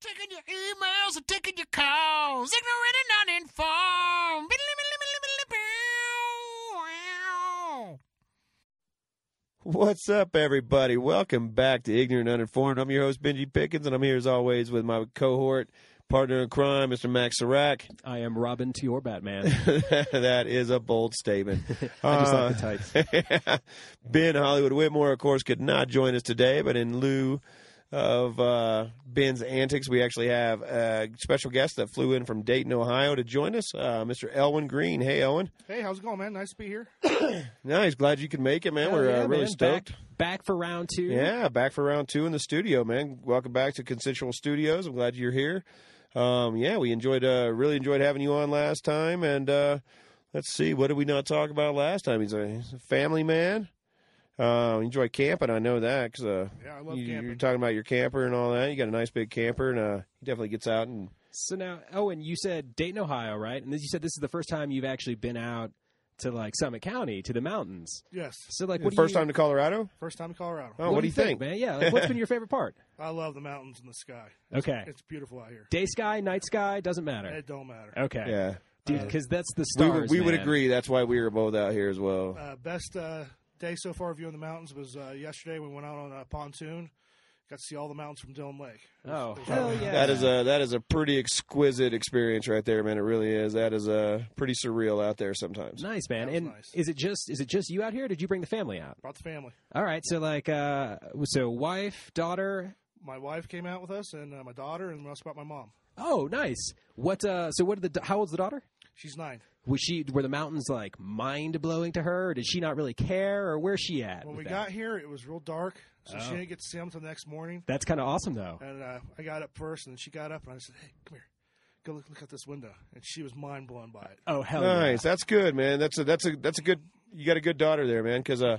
Taking your emails and taking your calls. Ignorant and uninformed. What's up, everybody? Welcome back to Ignorant Uninformed. I'm your host, Benji Pickens, and I'm here as always with my cohort, partner in crime, Mr. Max Serac. I am Robin to your Batman. that is a bold statement. I just Uh, like the tights. ben Hollywood Whitmore, of course, could not join us today, but in lieu of uh, Ben's antics, we actually have a special guest that flew in from Dayton, Ohio to join us, uh, Mr. Elwin Green. Hey, Elwin. Hey, how's it going, man? Nice to be here. Nice. Glad you could make it, man. We're yeah, uh, really man. stoked. Back, back for round two. Yeah, back for round two in the studio, man. Welcome back to Consensual Studios. I'm glad you're here. Um, yeah, we enjoyed, uh, really enjoyed having you on last time. And uh, let's see, what did we not talk about last time? He's a family man. Uh, enjoy camping, I know that because uh, Yeah, you, you're talking about your camper and all that. You got a nice big camper, and uh, he definitely gets out and So now, Owen, you said Dayton, Ohio, right? And then you said this is the first time you've actually been out to like Summit County to the mountains. Yes, So like, what first you, time to Colorado. first time to Colorado. Oh, what, do you think, man? Yeah, like, what's been your favorite part? I love the mountains and the sky. Okay, It's beautiful out here. day sky, night sky, doesn't matter. It don't matter. Okay, Yeah, dude, Uh, because that's the we, stars. would- we would agree. That's why we were both out here as well. Uh, best uh, day so far viewing the mountains was uh, yesterday. We went out on a pontoon. Got to see all the mountains from Dillon Lake. Was- Oh, hell yeah. That is a that is a pretty exquisite experience right there, man. It really is. That is uh, pretty surreal out there sometimes. Nice man, and nice. is it just is it just you out here? Or did you bring the family out? Brought the family. All right, so like, uh, so wife, daughter. My wife came out with us, and uh, my daughter, and we also brought my mom. Oh, nice. What? Uh, so what did the? How old's the daughter? She's nine. Was she? Were the mountains like mind blowing to her? Or did she not really care, or where's she at? When we that? got here, it was real dark, so Oh. she didn't get to see them until the next morning. That's kind of awesome, though. And uh, I got up first, and then she got up, and I said, "Hey, come here, go look, look out this window." And she was mind blown by it. Oh hell Nice. That's good, man. That's a that's a that's a good. You got a good daughter there, man. Because uh,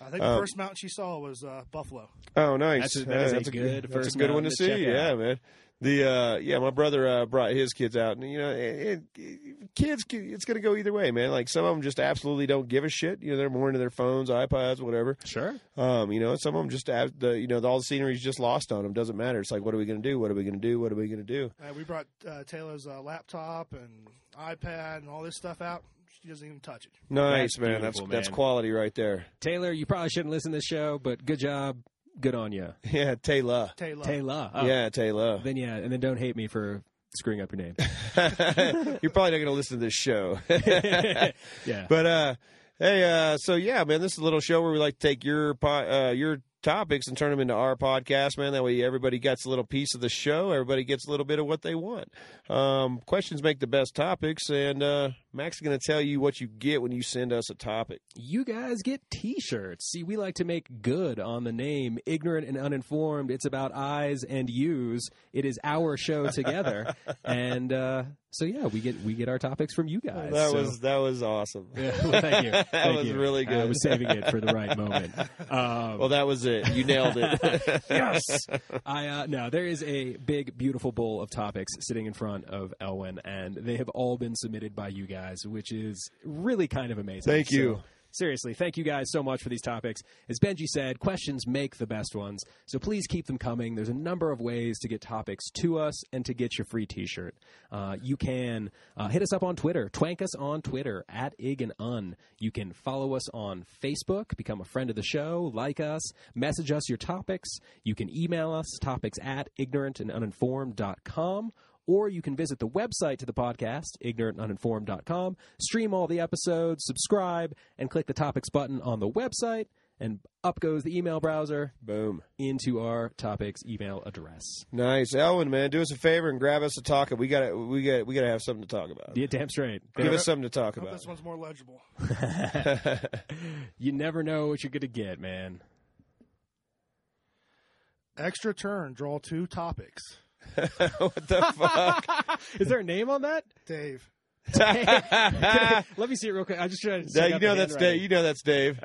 I think Uh, the first mountain she saw was uh, Buffalo. oh, nice. That's a- that is a that's good that's first a good one to see. Yeah, man. The uh, yeah, my brother uh, brought his kids out, and you know, it, it, kids, it's going to go either way, man. Like some of them just absolutely don't give a shit. You know, they're more into their phones, iPads, whatever. Sure. Um, you know, some of them just have the, you know, all the scenery's just lost on them. Doesn't matter. It's like, what are we going to do? What are we going to do? What are we going to do? Uh, we brought uh, Taylor's uh, laptop and iPad and all this stuff out. She doesn't even touch it. Nice, That's man. That's beautiful, that's quality right there. Taylor, you probably shouldn't listen to this show, but good job. Good on you, Yeah, Taylor. Taylor. Taylor. Oh, Yeah, Taylor. Then yeah, and then don't hate me for screwing up your name. You're probably not going to listen to this show. yeah. but uh hey uh so yeah, man, this is a little show where we like to take your po- uh your topics and turn them into our podcast, man. That way everybody gets a little piece of the show. Everybody gets a little bit of what they want. Um questions make the best topics and uh Max is going to tell you what you get when you send us a topic. you guys get t-shirts see we like to make good on the name ignorant and uninformed it's about eyes and yous it is our show together and uh, so yeah we get we get our topics from you guys that So- was that was awesome. yeah, well, thank you That Thank was you. really good. i was saving it for the right moment um, Well, that was it. You nailed it. yes. I uh, no, there is a big, beautiful bowl of topics sitting in front of Elwin, and they have all been submitted by you guys, which is really kind of amazing. Thank you. So, seriously, thank you guys so much for these topics. As Benji said, questions make the best ones, so please keep them coming. There's a number of ways to get topics to us and to get your free T-shirt. Uh, you can uh, hit us up on Twitter, twank us on Twitter at ig and un. You can follow us on Facebook, become a friend of the show, like us, message us your topics. You can email us topics at ignorantanduninformed.com. Or you can visit the website to the podcast, ignorantanduninformed.com, stream all the episodes, subscribe, and click the topics button on the website, and up goes the email browser Boom. into our topics email address. Nice. Elwin, man, do us a favor and grab us a talk. We got to we got we got to have something to talk about. Yeah, damn straight. Give us something to talk I hope about. this one's more legible. you never know what you're going to get, man. Extra turn. Draw two topics. what the fuck? Is there a name on that? Dave. Let me see it real quick. I just trying to. That- check you know that's Dave. You know that's Dave.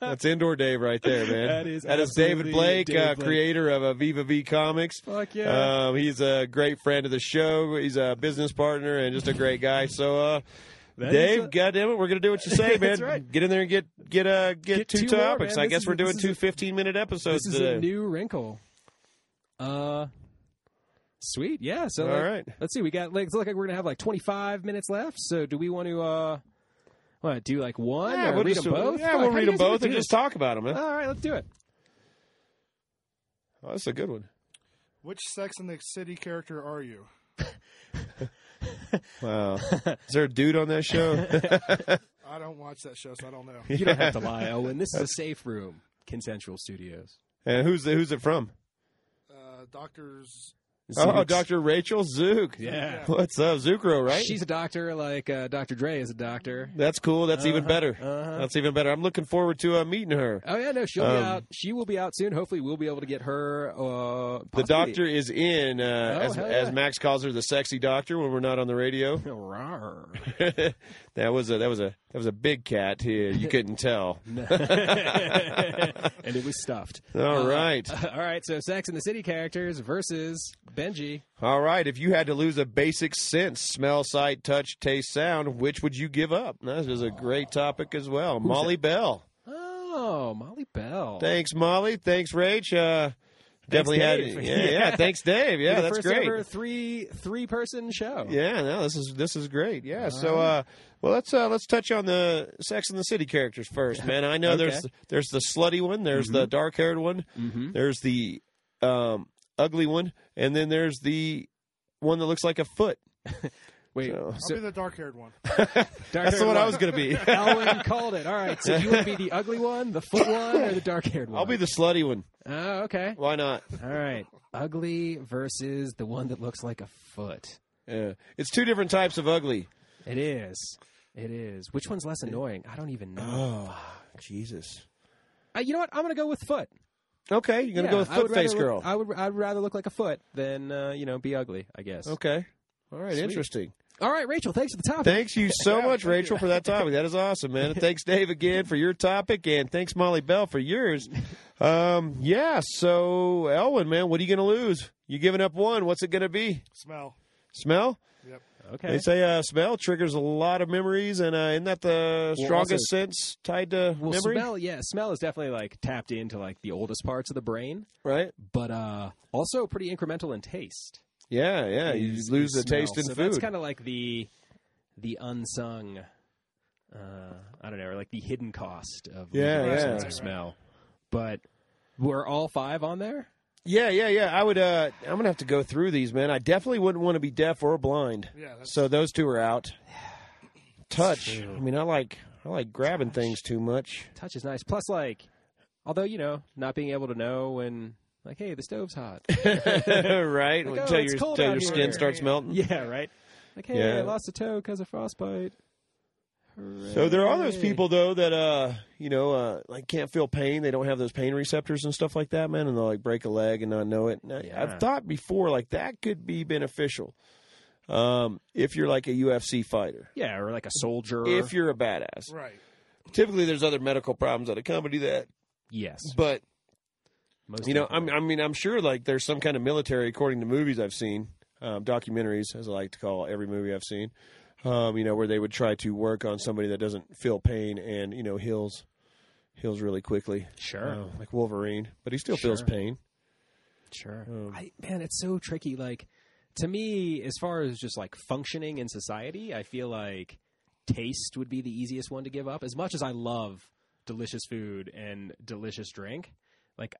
that's indoor Dave right there, man. That is that is David Blake, David uh, Blake. creator of Aviva V Comics. Fuck yeah. Um, he's a great friend of the show. He's a business partner and just a great guy. So, uh, That is Dave, a- goddamn it, we're gonna do what you say, man. That's right. Get in there and get get uh get, Get two, two topics. man. I guess is we're doing this two is a- 15 minute episodes this is today. a new wrinkle. Uh, Sweet. Yeah. So All like, right. let's see. We got like, it's look like we're gonna have like 25 minutes left. So do we want to uh, what do like one Yeah, or we'll read just, them both? Yeah, Fuck, we'll read them both and just this? talk about them. Man. All right, let's do it. Oh, that's a good one. Which Sex and the City character are you? Wow. Is there a dude on that show? I don't watch that show, so I don't know. You don't have to lie, Owen. This is a safe room. Consensual Studios. and who's the, who's it from? Doctors. Oh, Zooks. Dr. Rachel Zook. Yeah. What's up, Zookro, right? She's a doctor, like uh, Dr. Dre is a doctor. That's cool. That's even Uh-huh, better. uh-huh. That's even better. I'm looking forward to uh, meeting her. Oh yeah, no, she'll Um, be out. She will be out soon. Hopefully, we'll be able to get her. Uh, The possibly- doctor is in, uh, Oh, as, hell as. Max calls her, the sexy doctor when we're not on the radio. Rawr. that was a that was a that was a big cat. Here, you couldn't tell. and it was stuffed. All Uh, right, All right, so Sex and the City characters versus Benji. all right. If you had to lose a basic sense, smell, sight, touch, taste, sound, which would you give up? That is a great topic as well. Molly Bell. Oh, Molly Bell. Thanks, Molly. Thanks, Rach. Uh, definitely had yeah, yeah. Thanks, Dave. Yeah, that's first great. ever three three person show. Yeah, no, this is this is great. Yeah, so uh, well, let's uh, let's touch on the Sex and the City characters first, man. I know there's Okay. there's the slutty one, there's the dark haired one, Mhm. there's the um, ugly one, and then there's the one that looks like a foot. Wait, So- I'll so be the dark-haired one. That's the one I was going to be. Elwin called it. All right, so you want to be the ugly one, the foot one, or the dark haired one? I'll be the slutty one. Oh, okay. Why not? All right, ugly versus the one that looks like a foot. Yeah. It's two different types of ugly. It is. It is. Which one's less annoying? I don't even know. Oh, Jesus. Uh, you know what? I'm going to go with foot. Okay, you're going to Yeah, go with foot face rather girl. Look, I would. I'd rather look like a foot than uh, you know be ugly. I guess. okay. All right, Sweet. interesting. All right, Rachel. Thanks for the topic. Thanks you so Yeah, much, Rachel, you. for that topic. That is awesome, man. And thanks, Dave, again for your topic, and thanks, Molly Bell, for yours. Um, yeah. So, Elwin, man, what are you going to lose? You giving up one? What's it going to be? Smell. Smell? Yep. Okay. They say uh, smell triggers a lot of memories, and uh, isn't that the Well, strongest also- sense tied to well, memory? smell. Yeah, smell is definitely like tapped into like the oldest parts of the brain, Right? but uh also pretty incremental in taste. Yeah, yeah. You is- lose is the taste in so food. That's kind of like the the unsung. Uh, I don't know, or like the hidden cost of Yeah, losing yeah. sense of smell. But were all five on there? Yeah, yeah, yeah. I would. Uh, I'm gonna have to go through these, man. I definitely wouldn't want to be deaf or blind. Yeah, that's- So those two are out. Touch. I mean, I like I like grabbing things too much. Touch is nice. Plus, like, although you know, not being able to know when, like, hey, the stove's hot. right? Like, oh, until it's your until your here. skin starts melting. yeah, right. Like, hey, Yeah. I lost a toe because of frostbite. So there are those people though that uh you know uh like can't feel pain. They don't have those pain receptors and stuff like that, man, and they'll like break a leg and not know it. I, Yeah. I've thought before like that could be beneficial. Um, if you're like a UFC fighter, Yeah, or like a soldier. if you're a badass, Right. typically there's other medical problems that accompany that. yes, But most you know, I'm. I mean, I'm sure like there's some kind of military, according to movies I've seen, um, documentaries, as I like to call every movie I've seen. Um, you know, where they would try to work on somebody that doesn't feel pain and you know heals heals really quickly, sure, Uh, like Wolverine, but he still feels pain. sure. Um, I, man, it's so tricky. Like to me, as far as just like functioning in society, I feel like taste would be the easiest one to give up. As much as I love delicious food and delicious drink, like.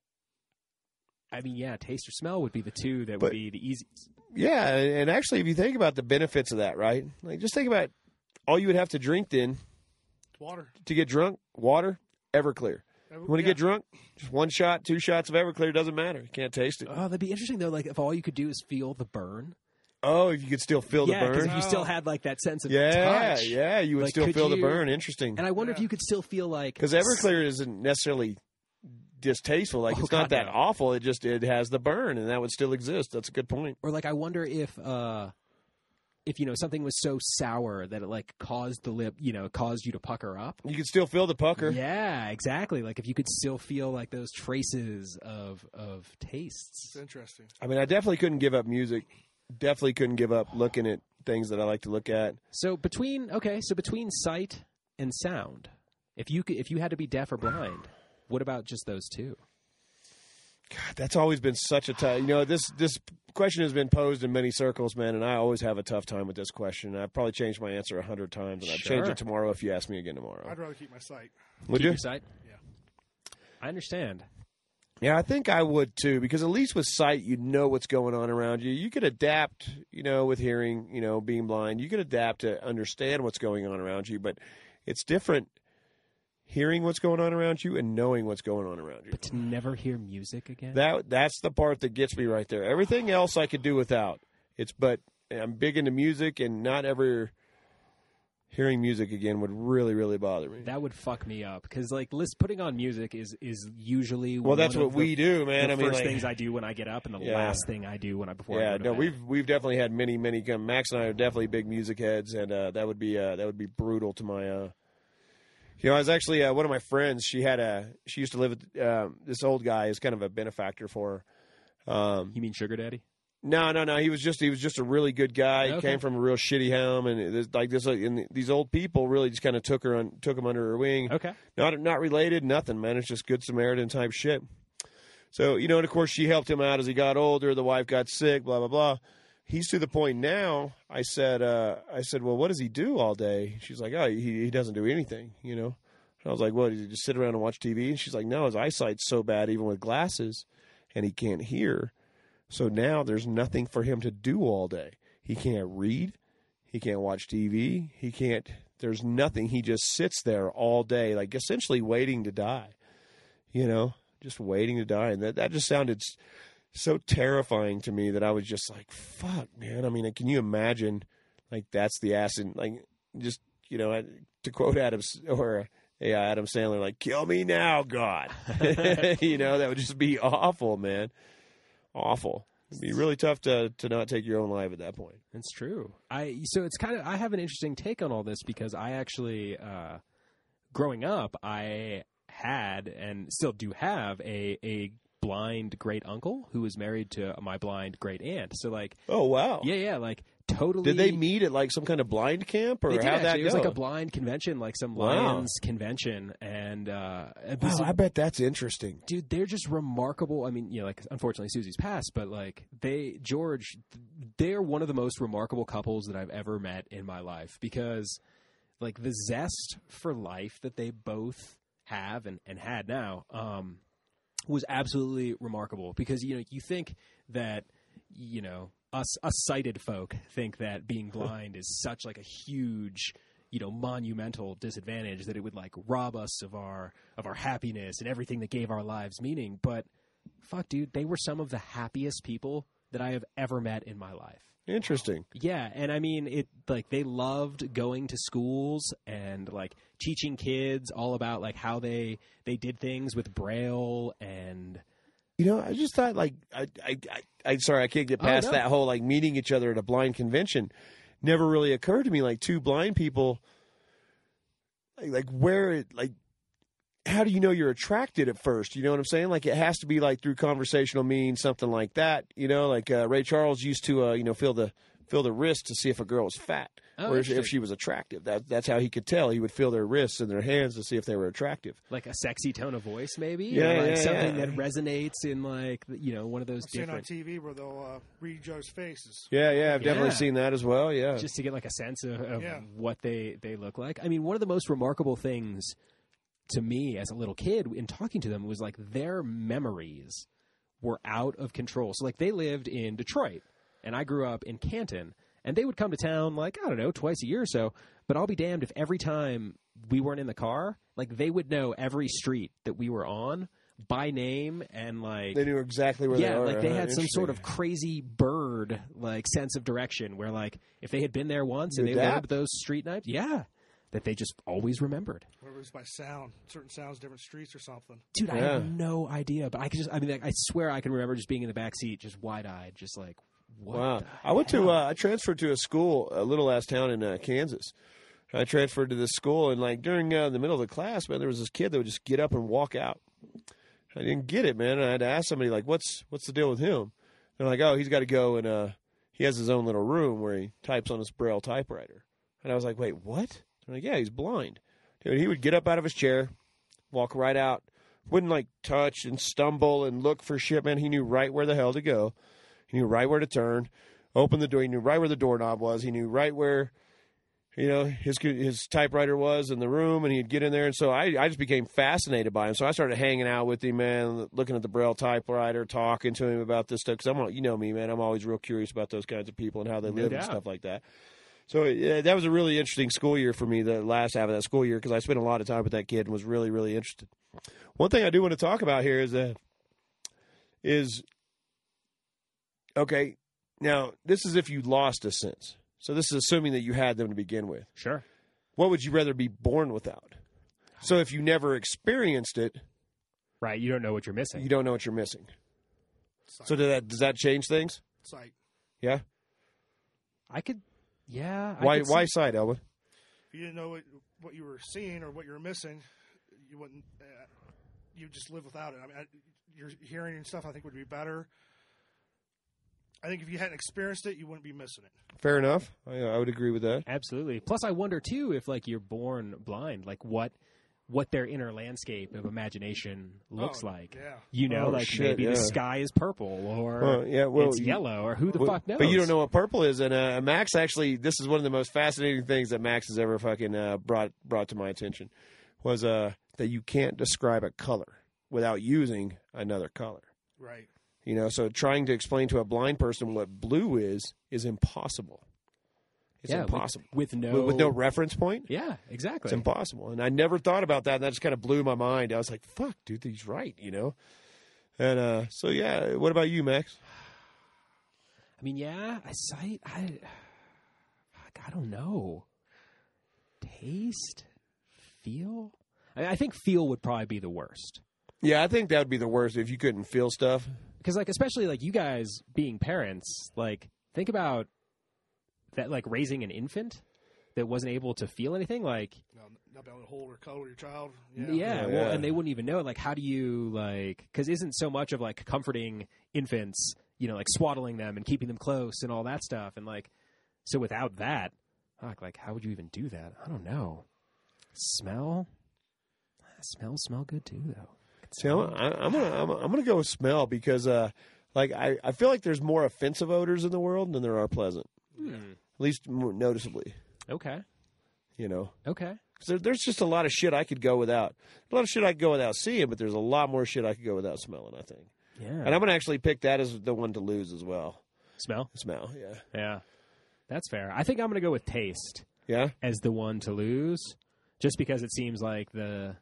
I mean, yeah, taste or smell would be the two that But- would be the easiest. Yeah, and actually, if you think about the benefits of that, right? Like, just think about all you would have to drink then Water. to get drunk: water, Everclear. You want to Yeah. get drunk? Just one shot, two shots of Everclear doesn't matter. You can't taste it. Oh, that'd be interesting though. Like if all you could do is feel the burn. Oh, if you could still feel the yeah, because burn. if you still had like that sense of Yeah, touch. yeah, you would Like, still could feel the burn. Interesting. And I wonder if you could still feel like Because Everclear isn't necessarily distasteful. Like Oh, it's not that no. awful. It just it has the burn, and that would still exist. That's a good point. or like I wonder if uh if you know something was so sour that it like caused the lip, you know, caused you to pucker up. You could still feel the pucker. Yeah, exactly. Like if you could still feel like those traces of of tastes. It's interesting. I mean, I definitely couldn't give up music. Definitely couldn't give up looking at things that I like to look at. So between okay, so between sight and sound, if you could, if you had to be deaf or blind, what about just those two? God, that's always been such a tough. You know, this this question has been posed in many circles, man, and I always have a tough time with this question. I've probably changed my answer a hundred times, and I'd change it tomorrow if you ask me again tomorrow. I'd rather keep my sight. Would Keep you? your sight. Yeah. I understand. Yeah, I think I would too, because at least with sight, you know what's going on around you. You could adapt, you know, with hearing, you know, being blind, you could adapt to understand what's going on around you, but it's different hearing what's going on around you and knowing what's going on around you. But to never hear music again. That that's the part that gets me right there. Everything else I could do without. It's but I'm big into music and not ever hearing music again would really really bother me. that would fuck me up because like list putting on music is is usually well, that's what of we do, man. the I mean, first like, things I do when I get up and the Yeah. last thing I do when I before I yeah, to no, we've we've definitely had many many. come- Max and I are definitely big music heads, and uh, that would be uh, that would be brutal to my. Uh, you know, I was actually uh, one of my friends. She had a she used to live with um, this old guy. is kind of a benefactor for her. Um, you mean sugar daddy? No, no, no. He was just he was just a really good guy. He Okay. came from a real shitty home, and was like this. And these old people really just kind of took her on, took him under her wing. Okay. Not not related, nothing, man. It's just good Samaritan type shit. So you know, and of course, she helped him out as he got older. The wife got sick. Blah blah blah. He's to the point now. I said, uh, I said, well, what does he do all day? She's like, oh, he he doesn't do anything. You know. And I was like, well, Does he just sit around and watch TV? And she's like, no, his eyesight's so bad, even with glasses, and he can't hear. So now there's nothing for him to do all day. He can't read. He can't watch TV. He can't. There's nothing. He just sits there all day, like essentially waiting to die. You know, just waiting to die, and that that just sounded so terrifying to me that I was just like, "Fuck, man." I mean, can you imagine? Like that's the acid. Like just you know, to quote Adam or yeah, Adam Sandler, like "Kill me now, God." you know, that would just be awful, man. Awful. It'd be really tough to to not take your own life at that point. It's true. I so it's kind of I have an interesting take on all this because I actually uh, growing up I had and still do have a a blind great uncle who was married to my blind great aunt. So like Oh wow! yeah yeah like totally Did they meet at like some kind of blind camp, or They did how'd that actually. It was go? like a blind convention, like some Wow. Lions convention, and uh, Wow, I bet that's interesting. dude, they're just remarkable. I mean, you know, like unfortunately Susie's passed, but like they George, they're one of the most remarkable couples that I've ever met in my life because like the zest for life that they both have and, and had now um, was absolutely remarkable because you know you think that you know us us sighted folk think that being blind is such like a huge you know monumental disadvantage that it would like rob us of our of our happiness and everything that gave our lives meaning. But fuck dude they were some of the happiest people that I have ever met in my life Interesting. yeah, and I mean it like they loved going to schools and like teaching kids all about like how they they did things with braille and You know, I just thought like I I I, I sorry, I can't get Oh, past no. that whole like meeting each other at a blind convention. Never really occurred to me like two blind people. Like, like where it like. How do you know you're attracted at first? You know what I'm saying? Like it has to be like through conversational means, something like that. You know, like uh, Ray Charles used to, uh, you know, feel the feel the wrist to see if a girl was fat Oh, or if, if she was attractive. That that's how he could tell. He would feel their wrists and their hands to see if they were attractive. like a sexy tone of voice maybe Yeah, or like yeah, something yeah. that resonates in like you know one of those I've seen on different TV where they'll uh, read Joe's faces. Yeah, yeah, I've definitely Yeah. seen that as well. Yeah, just to get like a sense of, of Yeah. what they they look like. I mean, one of the most remarkable things to me as a little kid in talking to them was like their memories were out of control. So like they lived in Detroit and I grew up in Canton and they would come to town like I don't know twice a year or so, but I'll be damned if every time we weren't in the car, like they would know every street that we were on by name and like they knew exactly where yeah, they were. like they had some sort of crazy bird like sense of direction where like if they had been there once and they adapt. learned those street names, yeah, that they just always remembered. Or it was by sound, certain sounds, different streets or something. Dude, I Yeah. have no idea, but I could just I mean like, I swear I can remember just being in the back seat just wide-eyed just like what Wow. I went to hell? uh, I transferred to a school, a little ass town in uh, Kansas. I transferred to this school, and like during uh, the middle of the class, man, there was this kid that would just get up and walk out. I didn't get it, man. And I had to ask somebody like, "What's what's the deal with him?" They're like, "Oh, he's got to go and uh, he has his own little room where he types on his braille typewriter." And I was like, "Wait, what?" They're like, "Yeah, he's blind." Dude, he would get up out of his chair, walk right out, wouldn't like touch and stumble and look for shit, man. He knew right where the hell to go. He knew right where to turn, open the door. He knew right where the doorknob was. He knew right where, you know, his his typewriter was in the room, and he'd get in there. And so I, I just became fascinated by him. So I started hanging out with him, man, looking at the Braille typewriter, talking to him about this stuff. Because I'm, you know me, man, I'm always real curious about those kinds of people and how they No live and stuff like that. So yeah, that was a really interesting school year for me, the last half of that school year, because I spent a lot of time with that kid and was really, really interested. One thing I do want to talk about here is that is okay. Now this is if you lost a sense. So this is assuming that you had them to begin with. Sure. What would you rather be born without? So if you never experienced it, Right. You don't know what you're missing. you don't know what you're missing. Sight. So does that does that change things? Sight. Yeah. I could. Yeah. Why why see- side, Elwood? If you didn't know what, what you were seeing or what you were missing, you wouldn't. Uh, you just live without it. I mean, I, your hearing and stuff, I think, would be better. I think if you hadn't experienced it, you wouldn't be missing it. Fair enough. I, I would agree with that. Absolutely. Plus, I wonder too if like you're born blind, like what what their inner landscape of imagination looks Oh, like. Yeah. You know, Oh, like shit, maybe yeah. the sky is purple or Well, yeah, well, it's you- yellow or who the Well, fuck knows. But you don't know what purple is, and uh, Max actually, this is one of the most fascinating things that Max has ever fucking uh, brought brought to my attention, was uh, that you can't describe a color without using another color. Right. You know, so trying to explain to a blind person what blue is is impossible. It's yeah, impossible with, no with, with no reference point. Yeah, exactly. It's impossible, and I never thought about that. And that just kind of blew my mind. I was like, "Fuck, dude, he's right," you know. And uh, so, yeah. What about you, Max? I mean, yeah, I sight. I, fuck, I don't know. Taste, feel. I, I think feel would probably be the worst Yeah, I think that would be the worst if you couldn't feel stuff. because, like, especially like you guys being parents, like, think about that, like raising an infant that wasn't able to feel anything. Like, No, not being able to hold or cuddle your child. yeah, Yeah. Yeah, well, and they wouldn't even know. Like, how do you like? Because isn't so much of like comforting infants, you know, like swaddling them and keeping them close and all that stuff, and like, so without that, fuck, like, how would you even do that? I don't know. Smell, smell, smell good too, though. See, I'm, I- I'm gonna I'm, I'm gonna go with smell because uh, like I, I feel like there's more offensive odors in the world than there are pleasant, Hmm. At least more noticeably. Okay, You know, okay, there, there's just a lot of shit I could go without. A lot of shit I could go without seeing, but there's a lot more shit I could go without smelling. I think, yeah. and I'm gonna actually pick that as the one to lose as well. smell, Smell, yeah, yeah, that's fair. I think I'm gonna go with taste yeah. as the one to lose, just because it seems like the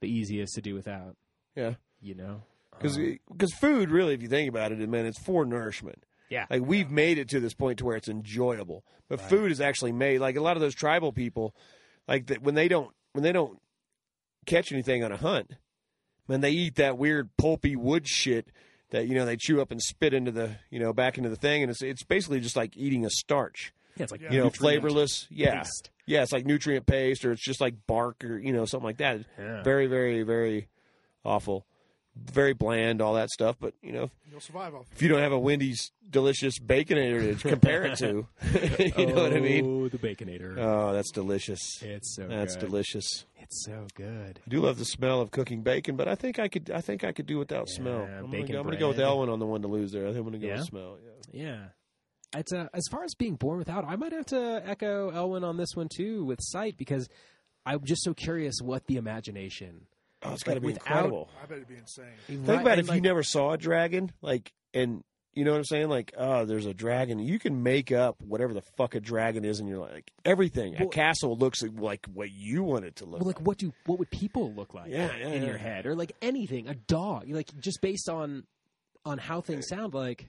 the easiest to do without. Yeah. You know, Because Um, food, really, if you think about it, man, it's for nourishment. Yeah, Like we've made it to this point to where it's enjoyable, but Right. food is actually made. Like a lot of those tribal people, like that when they don't when they don't catch anything on a hunt, man, they eat that weird pulpy wood shit that you know they chew up and spit into the you know back into the thing, and it's it's basically just like eating a starch, yeah, it's like Yeah. you know, flavorless. Yeah, paste. yeah, it's like nutrient paste, or it's just like bark, or you know something like that. Yeah. Very, very, very awful, very bland, all that stuff. But you know, You'll survive off. if you don't have a Wendy's delicious baconator to compare it to, you know what I mean? Oh, the baconator. Oh, that's delicious. it's so good. That's good. delicious. It's so good. I do love the smell of cooking bacon, but I think I could. I think I could do without Yeah, smell. I'm gonna, go, I'm gonna go with. Elwin on the one to lose there. I think I'm gonna go Yeah? with smell. Yeah. Yeah. It's uh, as far as being born without, I might have to echo Elwin on this one too with sight because I'm just so curious what the imagination. Oh, it's got to Like, be without- incredible. I bet it'd be insane. Think about if you never saw a dragon, like, and you know what I'm saying? Like, oh, there's a dragon. You can make up whatever the fuck a dragon is, and you're like, everything. a castle looks like what you want it to look Well, like what do what would people look like Yeah, yeah, in yeah. your head or like anything a dog like just based on on how things sound like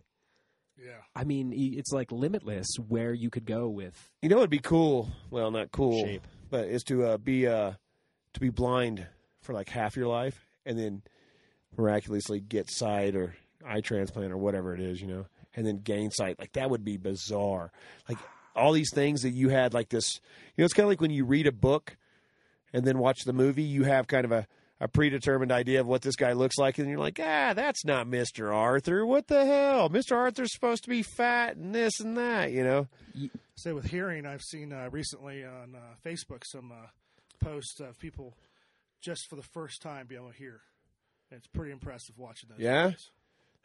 Yeah. I mean it's like limitless where you could go with You know, it'd be cool. Well, not cool, Shape. but is to uh, be uh, to be blind for like half your life, and then miraculously get sight or eye transplant or whatever it is, you know, and then gain sight. Like that would be bizarre. Like all these things that you had, like this. You know, it's kind of like when you read a book and then watch the movie. You have kind of a a predetermined idea of what this guy looks like, and you're like, ah, that's not Mister Arthur. What the hell? Mister Arthur's supposed to be fat and this and that, you know. Say with hearing, I've seen uh, recently on uh, Facebook some uh, posts of people just for the first time being able to hear. And it's pretty impressive watching those. Yeah? guys.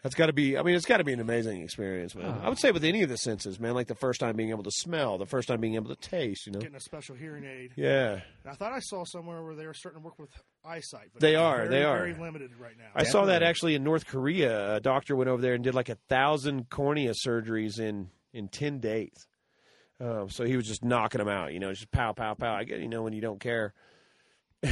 That's got to be. I mean, it's got to be an amazing experience, man. Oh. I would say with any of the senses, man. Like the first time being able to smell, the first time being able to taste. You know. Getting a special hearing aid. Yeah. And I thought I saw somewhere where they were starting to work with eyesight. But They are, Very, they are. Very limited right now. I saw that actually in North Korea. A doctor went over there and did like a thousand cornea surgeries in in ten days. Um, so he was just knocking them out. You know, just pow, pow, pow. I get you know when you don't care.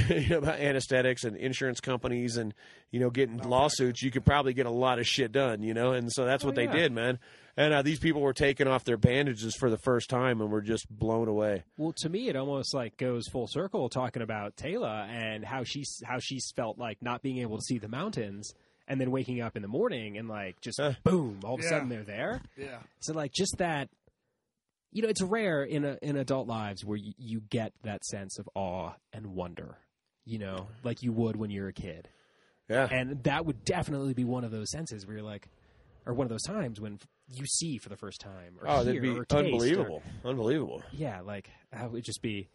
You know, about anesthetics and insurance companies and you know getting lawsuits, you could probably get a lot of shit done. You know, and so that's Oh, what they yeah. did, man. And uh, these people were taking off their bandages for the first time and were just blown away. Well, to me, it almost like goes full circle talking about Taylor and how she's how she's felt like not being able to see the mountains, and then waking up in the morning and like just Huh. boom, all of a Yeah. sudden they're there. Yeah. So like just that, you know, it's rare in a, in adult lives where you, you get that sense of awe and wonder, you know, like you would when you're a kid, Yeah, and that would definitely be one of those senses where you're like, or one of those times when you see for the first time, or oh, hear, that'd be or taste, or- unbelievable, unbelievable. yeah, like that would just be,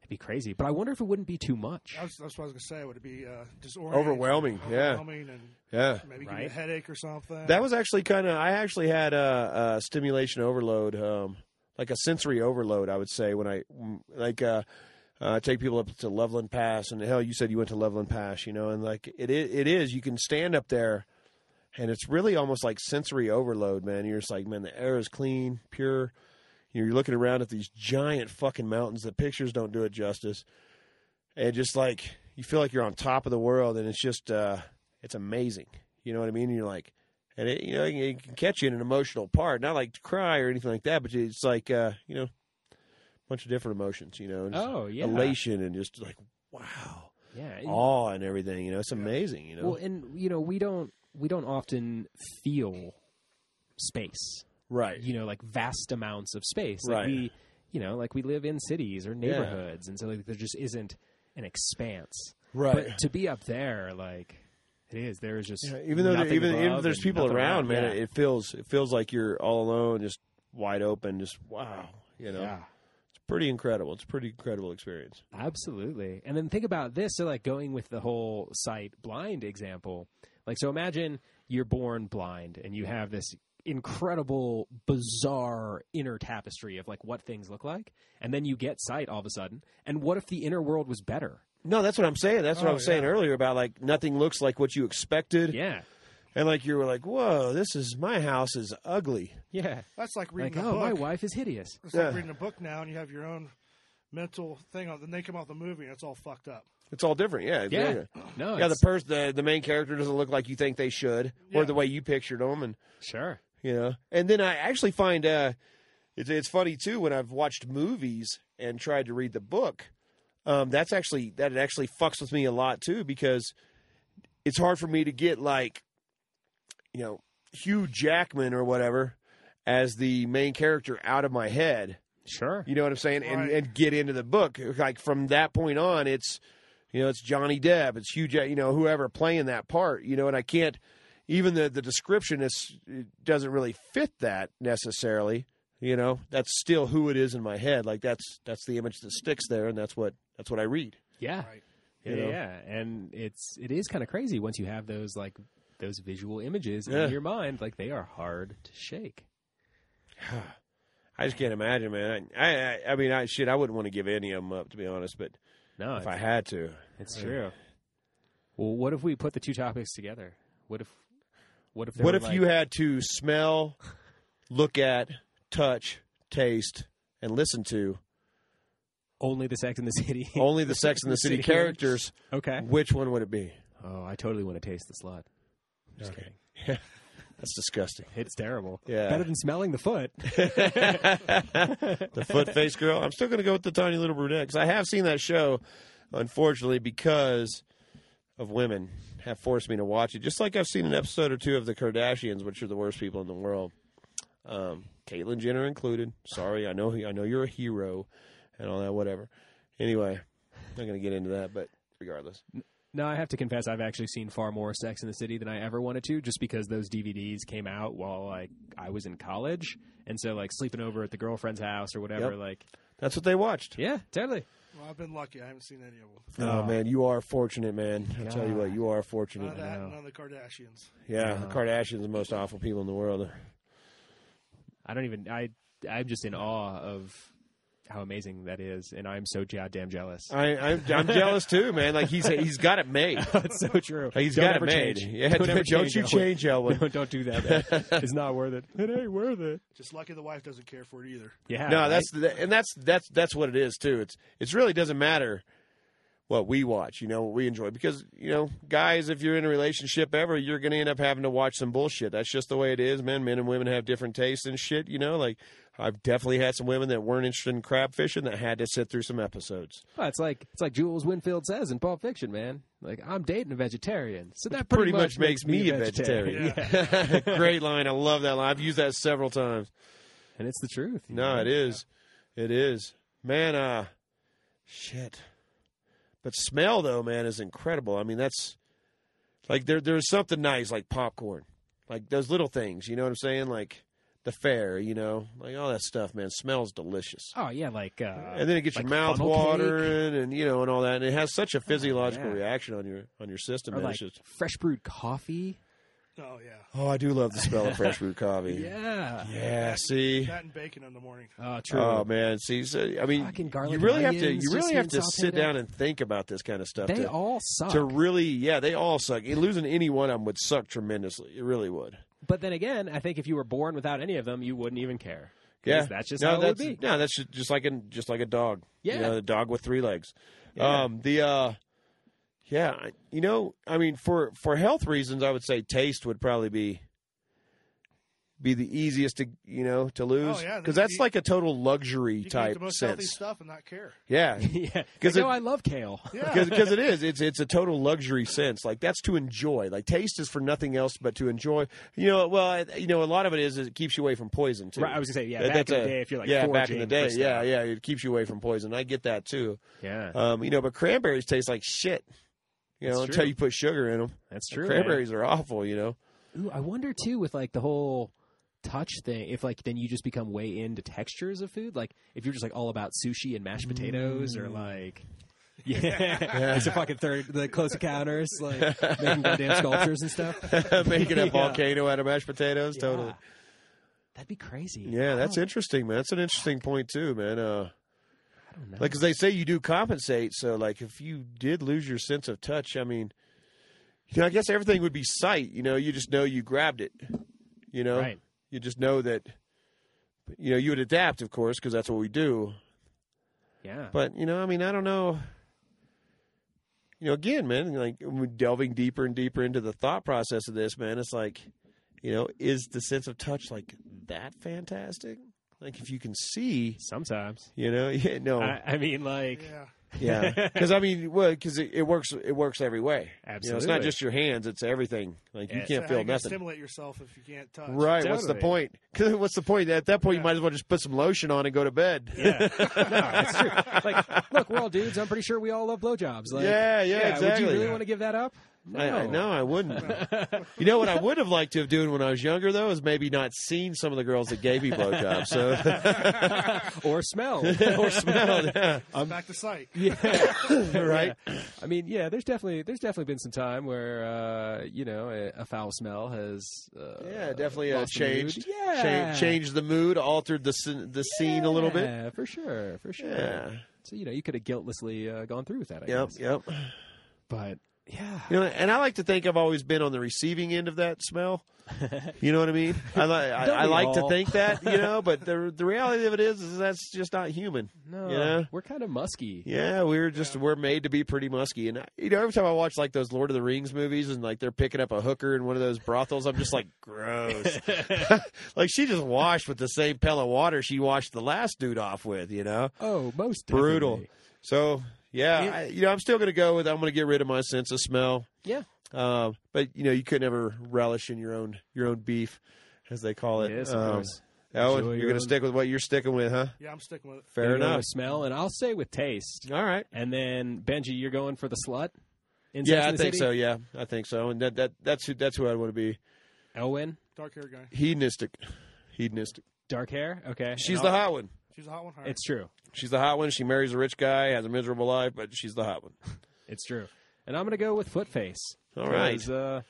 it'd be crazy. But I wonder if it wouldn't be too much. That's, that's what I was going to say. Would it be uh, disorienting? Overwhelming, yeah. And Yeah. maybe give you a headache or something. That was actually kind of. I actually had a, a stimulation overload, um, like a sensory overload. I would say when I like uh, uh, take people up to Loveland Pass, and hell, you said you went to Loveland Pass, you know, and like it, it is. You can stand up there, and it's really almost like sensory overload, man. You're just like, man, the air is clean, pure. You're looking around at these giant fucking mountains. The pictures don't do it justice, and just like you feel like you're on top of the world, and it's just uh, it's amazing. You know what I mean? And you're like, and it, you know, it can catch you in an emotional part, not like to cry or anything like that, but it's like, uh, you know, a bunch of different emotions, you know, Oh yeah, elation and just like, wow, yeah. and- awe and everything, you know, it's amazing, you know. Well, and you know, we don't we don't often feel space. right. You know, like vast amounts of space. Like Right. we, you know, like we live in cities or Yeah. neighborhoods, and so like there just isn't an expanse. Right. But to be up there, like it is, there is just Yeah, even though there, even, even if there's people nothing around, man, yeah. it, it feels it feels like you're all alone, just wide open, just wow, you know, yeah. it's pretty incredible. It's a pretty incredible experience. Absolutely. And then think about this. So, like, going with the whole sight blind example, like, so imagine you're born blind and you have this incredible, bizarre inner tapestry of like what things look like. And then you get sight all of a sudden. And what if the inner world was better? No, that's what I'm saying. That's what I Oh, was saying earlier about like nothing looks like what you expected, Yeah. and like you were like, whoa, this is my house is ugly. Yeah. That's like Like, reading a oh, book. my wife is hideous. It's Yeah. like reading a book now, and you have your own mental thing on. Then they come out the movie, and it's all fucked up. It's all different, yeah. Yeah. No, Yeah, the person, the, the main character doesn't look like you think they should, or the way you pictured them, and sure. you know. And then I actually find uh, it's it's funny too when I've watched movies and tried to read the book. Um, that's actually that it actually fucks with me a lot too because it's hard for me to get like, you know, Hugh Jackman or whatever as the main character out of my head. Sure. You know what I'm saying? And Right. and get into the book. Like from that point on, it's you know, it's Johnny Depp, it's Hugh Jack, you know, whoever playing that part, you know, and I can't even the the description is it doesn't really fit that necessarily. You know, that's still who it is in my head. Like that's that's the image that sticks there, and that's what that's what I read. Yeah. Right. Yeah, know? yeah, and it's it is kind of crazy once you have those like those visual images Yeah. in your mind. Like they are hard to shake. I just can't imagine, man. I I, I mean, I shit, I wouldn't want to give any of them up to be honest, but No, if I had to, it's true. Well, what if we put the two topics together? What if what if what if like- you had to smell, look at, touch, taste, and listen to only the Sex in the City? only the Sex and the City characters? Okay. Which one would it be? Oh, I totally want to taste the slut. Just Okay. kidding. Yeah. That's disgusting. It's terrible. Yeah. Better than smelling the foot. the foot face girl. I'm still going to go with the tiny little brunette because I have seen that show, unfortunately, because of women have forced me to watch it. Just like I've seen an episode or two of the Kardashians, which are the worst people in the world. Um, Caitlyn Jenner included. Sorry, I know I know you're a hero and all that. Whatever. Anyway, not going to get into that, but regardless. No, I have to confess, I've actually seen far more Sex in the City than I ever wanted to, just because those DVDs came out while like I was in college, and so like sleeping over at the girlfriend's house or whatever. Yep. Like, That's what they watched. yeah, totally. Well, I've been lucky. I haven't seen any of them. Oh, man, you are fortunate, man. I'll tell you what, you are None fortunate. of that, none of the Kardashians. Yeah, No. the Kardashians are the most awful people in the world. I don't even. I I'm just in awe of how amazing that is, and I'm so goddamn jealous. I, I'm, I'm jealous too, man. Like he's he's got it made. That's so true. He's Don't got it made. change. Yeah, don't, ever don't you Elwood. change, Elwood. No, don't do that. Man. it's not worth it. It ain't worth it. Just lucky the wife doesn't care for it either. Yeah. no, right? that's the, and that's that's that's what it is too. It's it's really doesn't matter what we watch, you know, what we enjoy because you know, guys, if you're in a relationship ever, you're going to end up having to watch some bullshit. That's just the way it is, man. Men and women have different tastes and shit, you know. Like I've definitely had some women that weren't interested in crab fishing that had to sit through some episodes. Well, it's like it's like Jules Winnfield says in Pulp Fiction, man. Like I'm dating a vegetarian, so that Pretty, pretty, much, makes me a vegetarian. Yeah. Great line. I love that line. I've used that several times. and it's the truth. No, know? it is. It is. Man, uh shit. But smell though, man, is incredible. I mean, that's like there there's something nice like popcorn. Like those little things, you know what I'm saying? Like the fair, you know, like all that stuff, man, smells delicious. Oh yeah, like uh, and then it gets like your mouth funnel cake. watering and you know and all that and it has such a physiological yeah. reaction on your on your system or man. like It's just fresh brewed coffee. Oh yeah, Oh, I do love the smell of fresh brewed coffee. Yeah. Yeah, see. that and bacon in the morning. Oh, true. Oh man, see, so, I mean, Fucking garlic you really and have to, you really have to sit sauteed down and think about this kind of stuff. they to, all suck. to really, yeah, they all suck. Losing any one of them would suck tremendously. It really would. but then again, I think if you were born without any of them, you wouldn't even care. Yeah, that's just no, how it would that's, be. No, that's just, just like a just like a dog. Yeah. you know, a dog with three legs. Yeah. Um, the uh, yeah, you know, I mean, for for health reasons, I would say taste would probably be be the easiest to you know to lose. Oh, yeah, because that's you- like a total luxury You can eat type the most sense. stuff and not care. Yeah, yeah, 'Cause like, it- oh, I love kale. Yeah, because it is. It's it's a total luxury sense. Like that's to enjoy. Like taste is for nothing else but to enjoy. You know well you know a lot of it is, is it keeps you away from poison too. Right, I was gonna say, yeah, That- back that's in the a- day, if you're like yeah back in the day yeah yeah it keeps you away from poison. I get that too. Yeah, um you know but cranberries taste like shit you know That's until true. you put sugar in them that's true. man. cranberries are awful you know Ooh, I wonder too with like the whole touch thing. If like then you just become way into textures of food. Like if you're just like all about sushi and mashed potatoes, Mm. or like. Yeah, it's a fucking third. The close encounters, like making goddamn sculptures and stuff. making a Yeah. volcano out of mashed potatoes Yeah. totally That'd be crazy. yeah that's interesting man that's an interesting point too man uh I don't know. Like, 'cause they say you do compensate. So, like, if you did lose your sense of touch, I mean, you know, I guess everything would be sight. You know, you just know you grabbed it. You know, right? you just know that. You know, you would adapt, of course, because that's what we do. Yeah. But you know, I mean, I don't know. You know, again, man, like delving deeper and deeper into the thought process of this, man. It's like, you know, is the sense of touch like that fantastic? Like, if you can see, Sometimes. you know, yeah, no, I, I mean, like, yeah. yeah, because I mean, well, because it, it works. It works every way. You know, it's not just your hands; it's everything. Like you can't So how feel you nothing. Stimulate yourself if you can't touch. Right? What's the point? point? 'Cause what's the point? At that point, you might as well just put some lotion on and go to bed. yeah, no, that's true. Like, look, we're all dudes. I'm pretty sure we all love blowjobs. Like, Yeah, yeah, Would exactly. you really want to give that up? No, I, I, no, I wouldn't. you know what I would have liked to have done when I was younger, though, is maybe not seen some of the girls that gave me blowjobs. So or smell. or smelled, yeah, Back to sight. yeah, right. Yeah. I mean, yeah. There's definitely there's definitely been some time where uh, you know a, a foul smell has uh, Yeah, definitely uh, lost the mood. changed. Yeah, Cha- changed the mood, altered the scene, the scene a little bit. Yeah, for sure, for sure. Yeah. So you know you could have guiltlessly uh, gone through with that. I Yep. guess. Yep. But yeah, You know, and I like to think I've always been on the receiving end of that smell. You know what I mean? I, li- I, I we like to think that, you know, but the the reality of it is, is that's just not human. no, Yeah. we're kind of musky. Yeah, we're just we're made to be pretty musky, and you know, every time I watch like those Lord of the Rings movies, and like they're picking up a hooker in one of those brothels, I'm just like, gross. like she just washed with the same pail of water she washed the last dude off with, you know. Oh, most Brutal. definitely. So yeah, I, you know, I'm still going to go with I'm going to get rid of my sense of smell. Yeah. Um, but you know, you could never relish in your own your own beef, as they call it. Yes, of um, course. Owen, you're going to stick with what you're sticking with, huh? Yeah, I'm sticking with it. Fair You're enough. with smell, and I'll say with taste. All right. And then Benji, you're going for the slut. In Yeah, I the think City? so. Yeah, I think so. And that, that that's who that's who I want to be. Elwin, Dark hair guy. Hedonistic, hedonistic. dark hair. Okay, She's And the I'll- hot one. She's a hot one. All right. It's true. She's the hot one. She marries a rich guy, has a miserable life, but she's the hot one. It's true. And I'm going to go with foot face. All right. 'Cause, Uh,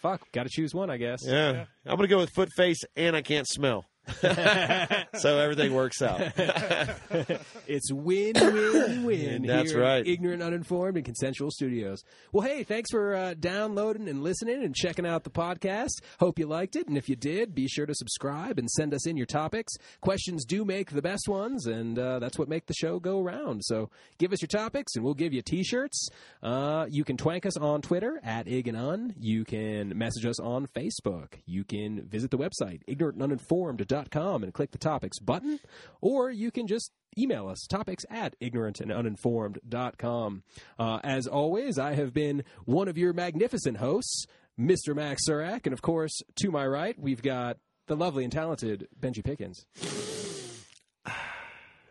fuck, got to choose one, I guess. Yeah. I'm going to go with foot face and I can't smell. so everything works out. It's win, win, win. That's right. Ignorant, uninformed, and consensual studios. Well, hey, thanks for uh, downloading and listening and checking out the podcast. Hope you liked it, and if you did, be sure to subscribe and send us in your topics. Questions do make the best ones, and uh, that's what make the show go around. So give us your topics, and we'll give you T-shirts. Uh, you can twank us on Twitter at Ig and Un. You can message us on Facebook. You can visit the website ignorantanduninformed.com and click the topics button, or you can just email us topics at ignorantanduninformed.com. Uh, as always, I have been one of your magnificent hosts, Mr. Max Surak, and of course, to my right, we've got the lovely and talented Benji Pickens.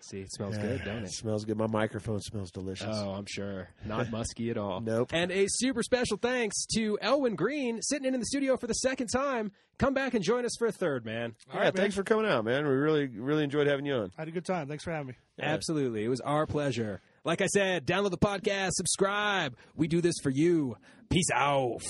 See, it smells good, don't it? smells good. My microphone smells delicious. Oh, I'm sure. Not musky at all. Nope. And a super special thanks to Elwin Green, sitting in in the studio for the second time. Come back and join us for a third, man. yeah, right, man. thanks for coming out, man. We really, really enjoyed having you on. I had a good time. Thanks for having me. Absolutely. It was our pleasure. Like I said, download the podcast, subscribe. We do this for you. Peace out.